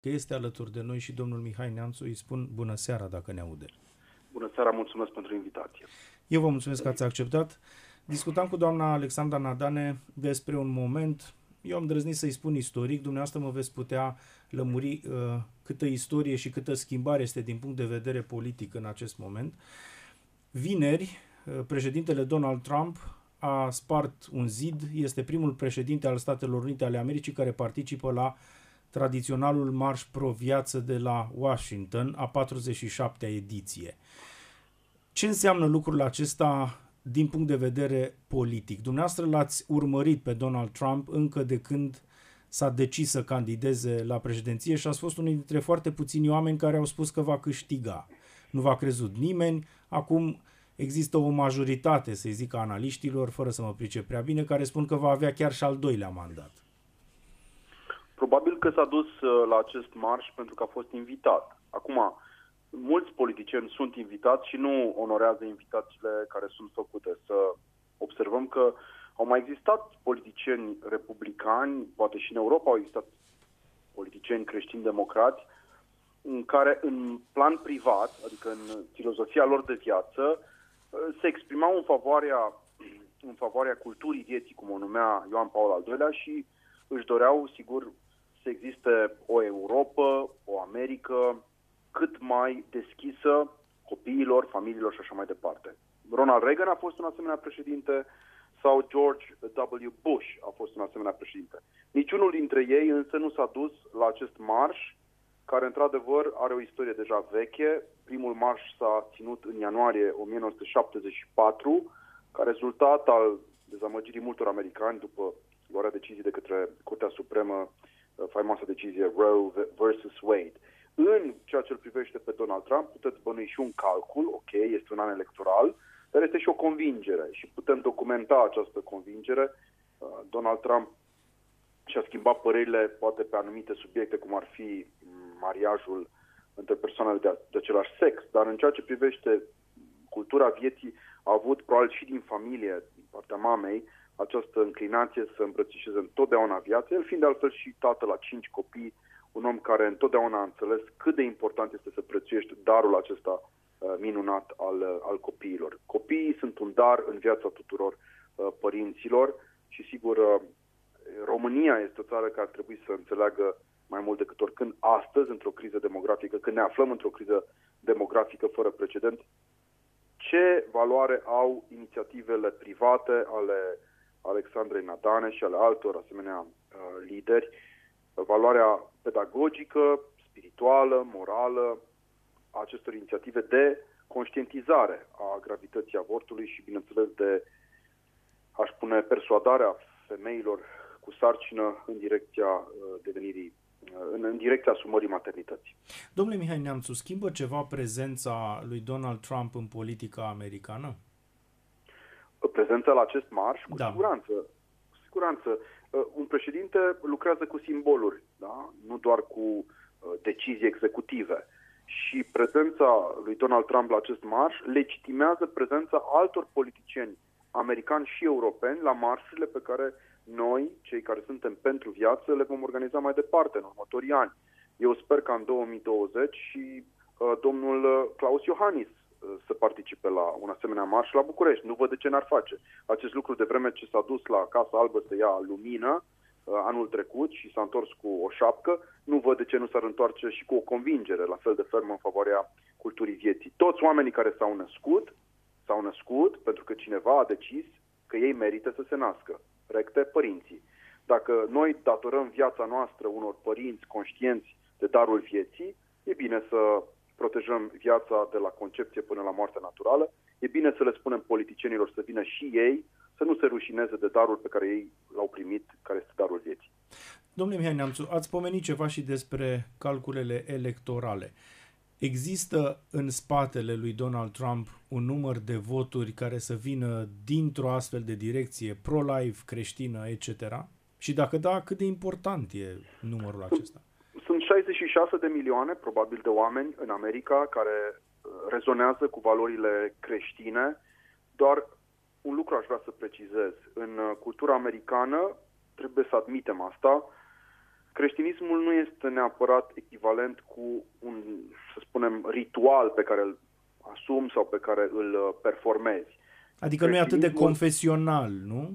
că este alături de noi și domnul Mihai Neamțu. Îi spun bună seara dacă ne aude. Bună seara, mulțumesc pentru invitație. Eu vă mulțumesc că ați acceptat. Discutam cu doamna Alexandra Nadane despre un moment, eu am drăznit să-i spun istoric, dumneavoastră mă veți putea lămuri uh, câtă istorie și câtă schimbare este din punct de vedere politic în acest moment. Vineri, uh, președintele Donald Trump a spart un zid, este primul președinte al Statelor Unite ale Americii care participă la tradiționalul marș pro-viață de la Washington, a 47-a ediție. Ce înseamnă lucrul acesta din punct de vedere politic? Dumneavoastră l-ați urmărit pe Donald Trump încă de când s-a decis să candideze la președinție și a fost unul dintre foarte puțini oameni care au spus că va câștiga. Nu v-a crezut nimeni, acum există o majoritate, să zic, a analiștilor, fără să mă pricep prea bine, care spun că va avea chiar și al doilea mandat. Probabil că s-a dus uh, la acest marș pentru că a fost invitat. Acum, mulți politicieni sunt invitați și nu onorează invitațiile care sunt făcute. Să observăm că au mai existat politicieni republicani, poate și în Europa au existat politicieni creștini-democrați, în care în plan privat, adică în filozofia lor de viață, se exprimau în favoarea, în favoarea culturii vieții, cum o numea Ioan Paul al II-lea și își doreau, sigur, să existe o Europa, o Americă cât mai deschisă copiilor, familiilor și așa mai departe. Ronald Reagan a fost un asemenea președinte sau George W. Bush a fost un asemenea președinte. Niciunul dintre ei însă nu s-a dus la acest marș, care într-adevăr are o istorie deja veche. Primul marș s-a ținut în ianuarie 1974, ca rezultat al dezamăgirii multor americani după luarea decizii de către Curtea Supremă faimoasă decizie Roe versus Wade. În ceea ce îl privește pe Donald Trump, puteți bănui și un calcul, ok, este un an electoral, dar este și o convingere și putem documenta această convingere. Uh, Donald Trump și-a schimbat părerile poate pe anumite subiecte, cum ar fi mariajul între persoanele de, de același sex, dar în ceea ce privește cultura vieții, a avut probabil și din familie, din partea mamei, această înclinație să îmbrățișeze întotdeauna viața, el fiind de altfel și tată la cinci copii, un om care întotdeauna a înțeles cât de important este să prețuiești darul acesta uh, minunat al, uh, al copiilor. Copiii sunt un dar în viața tuturor uh, părinților și sigur uh, România este o țară care ar trebui să înțeleagă mai mult decât oricând astăzi, într-o criză demografică, când ne aflăm într-o criză demografică fără precedent, ce valoare au inițiativele private ale Alexandrei Nadane și ale altor asemenea uh, lideri, valoarea pedagogică, spirituală, morală a acestor inițiative de conștientizare a gravității avortului și, bineînțeles, de, aș spune, persuadarea femeilor cu sarcină în direcția uh, devenirii uh, în, în direcția asumării maternității. Domnule Mihai Neamțu, schimbă ceva prezența lui Donald Trump în politica americană? Prezența la acest marș, cu da. siguranță. Cu siguranță. Uh, un președinte lucrează cu simboluri, da? nu doar cu uh, decizii executive. Și prezența lui Donald Trump la acest marș legitimează prezența altor politicieni americani și europeni la marșurile pe care noi, cei care suntem pentru viață, le vom organiza mai departe în următorii ani. Eu sper că în 2020 și uh, domnul uh, Claus Iohannis să participe la un asemenea marș la București. Nu văd de ce n-ar face. Acest lucru de vreme ce s-a dus la Casa Albă să ia lumină uh, anul trecut și s-a întors cu o șapcă, nu văd de ce nu s-ar întoarce și cu o convingere la fel de fermă în favoarea culturii vieții. Toți oamenii care s-au născut, s-au născut pentru că cineva a decis că ei merită să se nască. Recte părinții. Dacă noi datorăm viața noastră unor părinți conștienți de darul vieții, e bine să protejăm viața de la concepție până la moartea naturală. E bine să le spunem politicienilor să vină și ei, să nu se rușineze de darul pe care ei l-au primit, care este darul vieții. Domnule Mihai Neamțu, ați pomenit ceva și despre calculele electorale. Există în spatele lui Donald Trump un număr de voturi care să vină dintr-o astfel de direcție pro-life, creștină, etc.? Și dacă da, cât de important e numărul acesta? 66 de milioane, probabil, de oameni în America care uh, rezonează cu valorile creștine. Doar un lucru aș vrea să precizez. În uh, cultura americană, trebuie să admitem asta, creștinismul nu este neapărat echivalent cu un, să spunem, ritual pe care îl asumi sau pe care îl uh, performezi. Adică nu e atât de confesional, nu?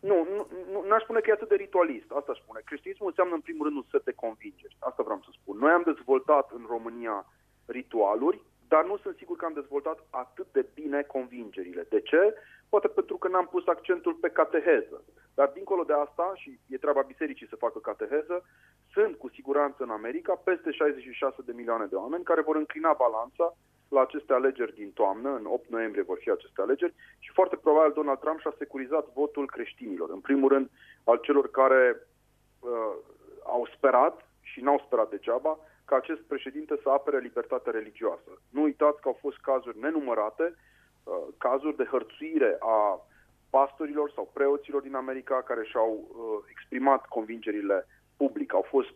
Nu, nu, nu aș spune că e atât de ritualist, asta aș spune. Creștinismul înseamnă în primul rând un set de convingeri, asta vreau să spun. Noi am dezvoltat în România ritualuri, dar nu sunt sigur că am dezvoltat atât de bine convingerile. De ce? Poate pentru că n-am pus accentul pe cateheză. Dar dincolo de asta, și e treaba bisericii să facă cateheză, sunt cu siguranță în America peste 66 de milioane de oameni care vor înclina balanța la aceste alegeri din toamnă, în 8 noiembrie vor fi aceste alegeri și foarte probabil Donald Trump și-a securizat votul creștinilor. În primul rând al celor care uh, au sperat și n-au sperat degeaba ca acest președinte să apere libertatea religioasă. Nu uitați că au fost cazuri nenumărate, uh, cazuri de hărțuire a pastorilor sau preoților din America care și-au uh, exprimat convingerile public. Au fost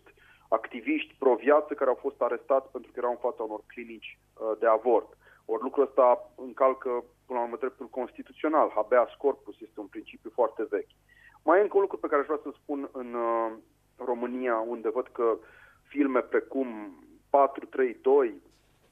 activiști pro-viață care au fost arestați pentru că erau în fața unor clinici uh, de avort. Ori lucrul ăsta încalcă, până la urmă, dreptul constituțional. Habeas corpus este un principiu foarte vechi. Mai e încă un lucru pe care aș vrea să spun în uh, România, unde văd că filme precum 432,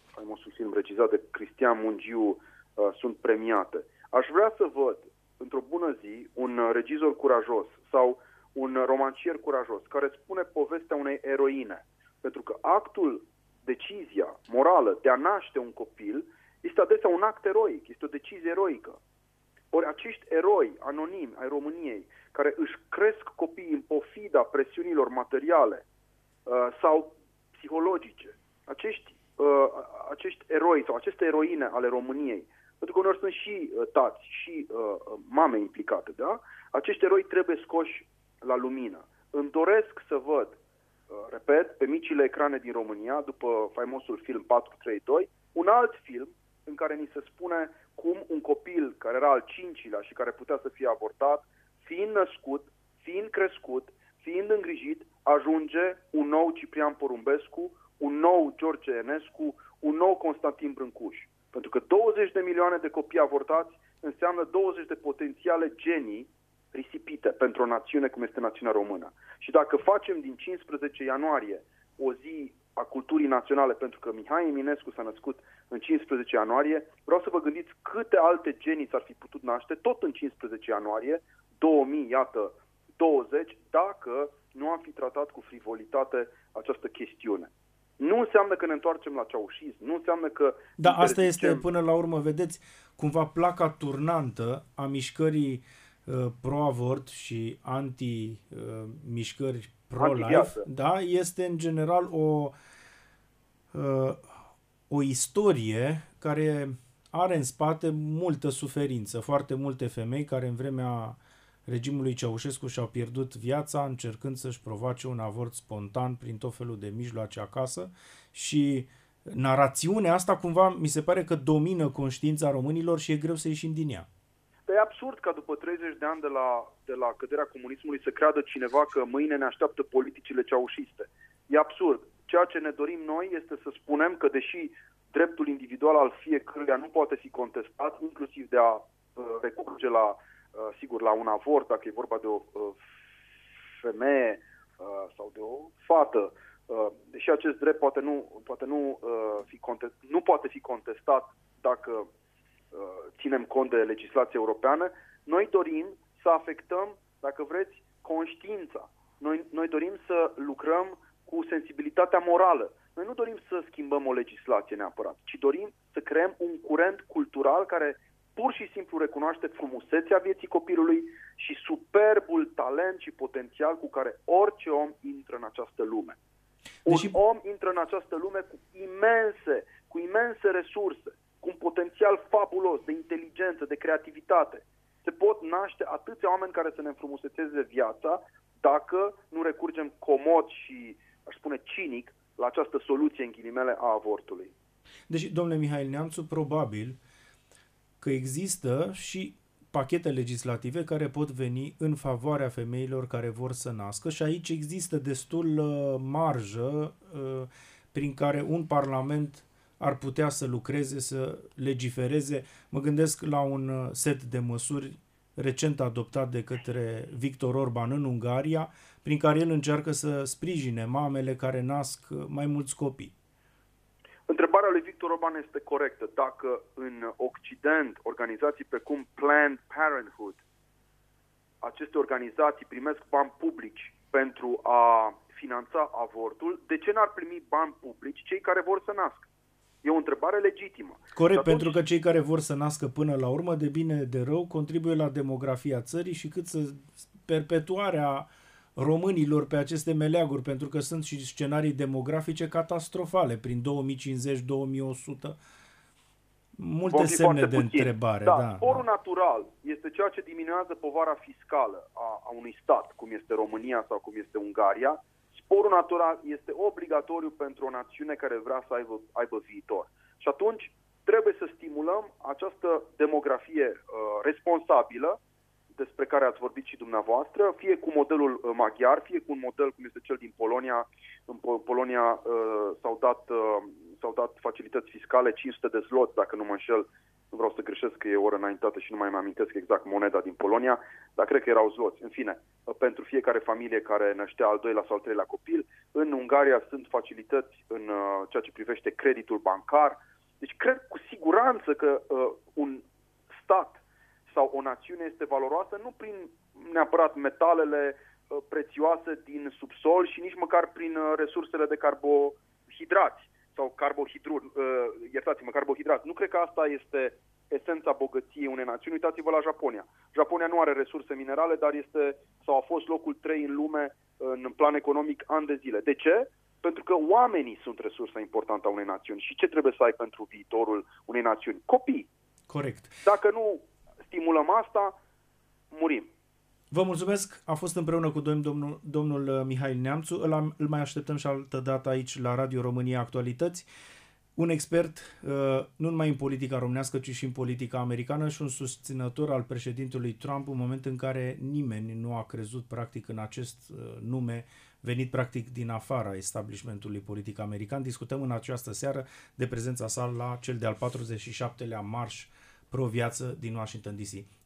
faimosul film regizat de Cristian Mungiu, uh, sunt premiate. Aș vrea să văd, într-o bună zi, un regizor curajos sau un romancier curajos care spune povestea unei eroine. Pentru că actul, decizia morală de a naște un copil este adesea un act eroic, este o decizie eroică. Ori acești eroi anonimi ai României, care își cresc copiii în pofida presiunilor materiale uh, sau psihologice, acești, uh, acești eroi sau aceste eroine ale României, pentru că uneori sunt și uh, tați și uh, mame implicate, da? Acești eroi trebuie scoși la lumină. Îmi doresc să văd, uh, repet, pe micile ecrane din România, după faimosul film 432, un alt film în care ni se spune cum un copil care era al cincilea și care putea să fie abortat, fiind născut, fiind crescut, fiind îngrijit, ajunge un nou Ciprian Porumbescu, un nou George Enescu, un nou Constantin Brâncuș. Pentru că 20 de milioane de copii avortați înseamnă 20 de potențiale genii risipite pentru o națiune cum este națiunea română. Și dacă facem din 15 ianuarie o zi a culturii naționale, pentru că Mihai Eminescu s-a născut în 15 ianuarie, vreau să vă gândiți câte alte genii s-ar fi putut naște tot în 15 ianuarie, 2000, iată, 20, dacă nu am fi tratat cu frivolitate această chestiune. Nu înseamnă că ne întoarcem la ceaușism, nu înseamnă că... Da, asta este până la urmă, vedeți, cumva placa turnantă a mișcării uh, pro-avort și anti-mișcări uh, pro-life, da, este în general o, uh, o istorie care are în spate multă suferință, foarte multe femei care în vremea regimului Ceaușescu și-au pierdut viața încercând să-și provoace un avort spontan prin tot felul de mijloace acasă și narațiunea asta cumva mi se pare că domină conștiința românilor și e greu să ieșim din ea. E absurd ca după 30 de ani de la, de la căderea comunismului să creadă cineva că mâine ne așteaptă politicile ceaușiste. E absurd. Ceea ce ne dorim noi este să spunem că deși dreptul individual al fiecăruia nu poate fi contestat, inclusiv de a uh, recurge la Uh, sigur, la un avort, dacă e vorba de o uh, femeie uh, sau de o fată, deși acest drept poate nu, poate nu, fi contest, nu poate fi contestat dacă ținem cont de legislația europeană, noi dorim să afectăm, dacă vreți, conștiința. Noi, noi dorim să lucrăm cu sensibilitatea morală. Noi nu dorim să schimbăm o legislație neapărat, ci dorim să creăm un curent cultural care pur și simplu recunoaște frumusețea vieții copilului și superbul talent și potențial cu care orice om intră în această lume. Un Deși... om intră în această lume cu imense, cu imense resurse, cu un potențial fabulos de inteligență, de creativitate. Se pot naște atâția oameni care să ne înfrumusețeze viața dacă nu recurgem comod și, aș spune, cinic la această soluție în ghilimele a avortului. Deci, domnule Mihail Neamțu, probabil că există și pachete legislative care pot veni în favoarea femeilor care vor să nască și aici există destul uh, marjă uh, prin care un parlament ar putea să lucreze, să legifereze. Mă gândesc la un uh, set de măsuri recent adoptat de către Victor Orban în Ungaria, prin care el încearcă să sprijine mamele care nasc mai mulți copii. Întrebarea lui Victor Orban este corectă. Dacă în Occident organizații precum Planned Parenthood, aceste organizații primesc bani publici pentru a finanța avortul, de ce n-ar primi bani publici cei care vor să nască? E o întrebare legitimă. Corect, atunci... pentru că cei care vor să nască până la urmă, de bine de rău, contribuie la demografia țării și cât să perpetuarea românilor pe aceste meleaguri, pentru că sunt și scenarii demografice catastrofale prin 2050-2100. Multe semne de puțin. întrebare. Da, da, sporul da. natural este ceea ce diminuează povara fiscală a, a unui stat, cum este România sau cum este Ungaria, Sporul natural este obligatoriu pentru o națiune care vrea să aibă, aibă viitor. Și atunci trebuie să stimulăm această demografie uh, responsabilă despre care ați vorbit și dumneavoastră, fie cu modelul uh, maghiar, fie cu un model cum este cel din Polonia. În Polonia uh, s-au, dat, uh, s-au dat facilități fiscale, 500 de zloți, dacă nu mă înșel, nu vreau să greșesc că e o oră înaintată și nu mai mă amintesc exact moneda din Polonia, dar cred că erau zloți. În fine, pentru fiecare familie care năștea al doilea sau al treilea copil, în Ungaria sunt facilități în uh, ceea ce privește creditul bancar. Deci cred cu siguranță că uh, un stat sau o națiune este valoroasă nu prin neapărat metalele uh, prețioase din subsol și nici măcar prin uh, resursele de carbohidrați sau carbohidruri, uh, iertați-mă, carbohidrat. Nu cred că asta este esența bogăției unei națiuni. Uitați-vă la Japonia. Japonia nu are resurse minerale, dar este sau a fost locul 3 în lume în plan economic ani de zile. De ce? Pentru că oamenii sunt resursa importantă a unei națiuni. Și ce trebuie să ai pentru viitorul unei națiuni? Copii. Corect. Dacă nu stimulăm asta, murim. Vă mulțumesc, a fost împreună cu domnul, domnul uh, Mihail Neamțu, îl, am, îl mai așteptăm și altă dată aici la Radio România Actualități. Un expert uh, nu numai în politica românească, ci și în politica americană și un susținător al președintelui Trump în moment în care nimeni nu a crezut practic în acest uh, nume venit practic din afara establishmentului politic american. Discutăm în această seară de prezența sa la cel de-al 47-lea marș pro-viață din Washington DC.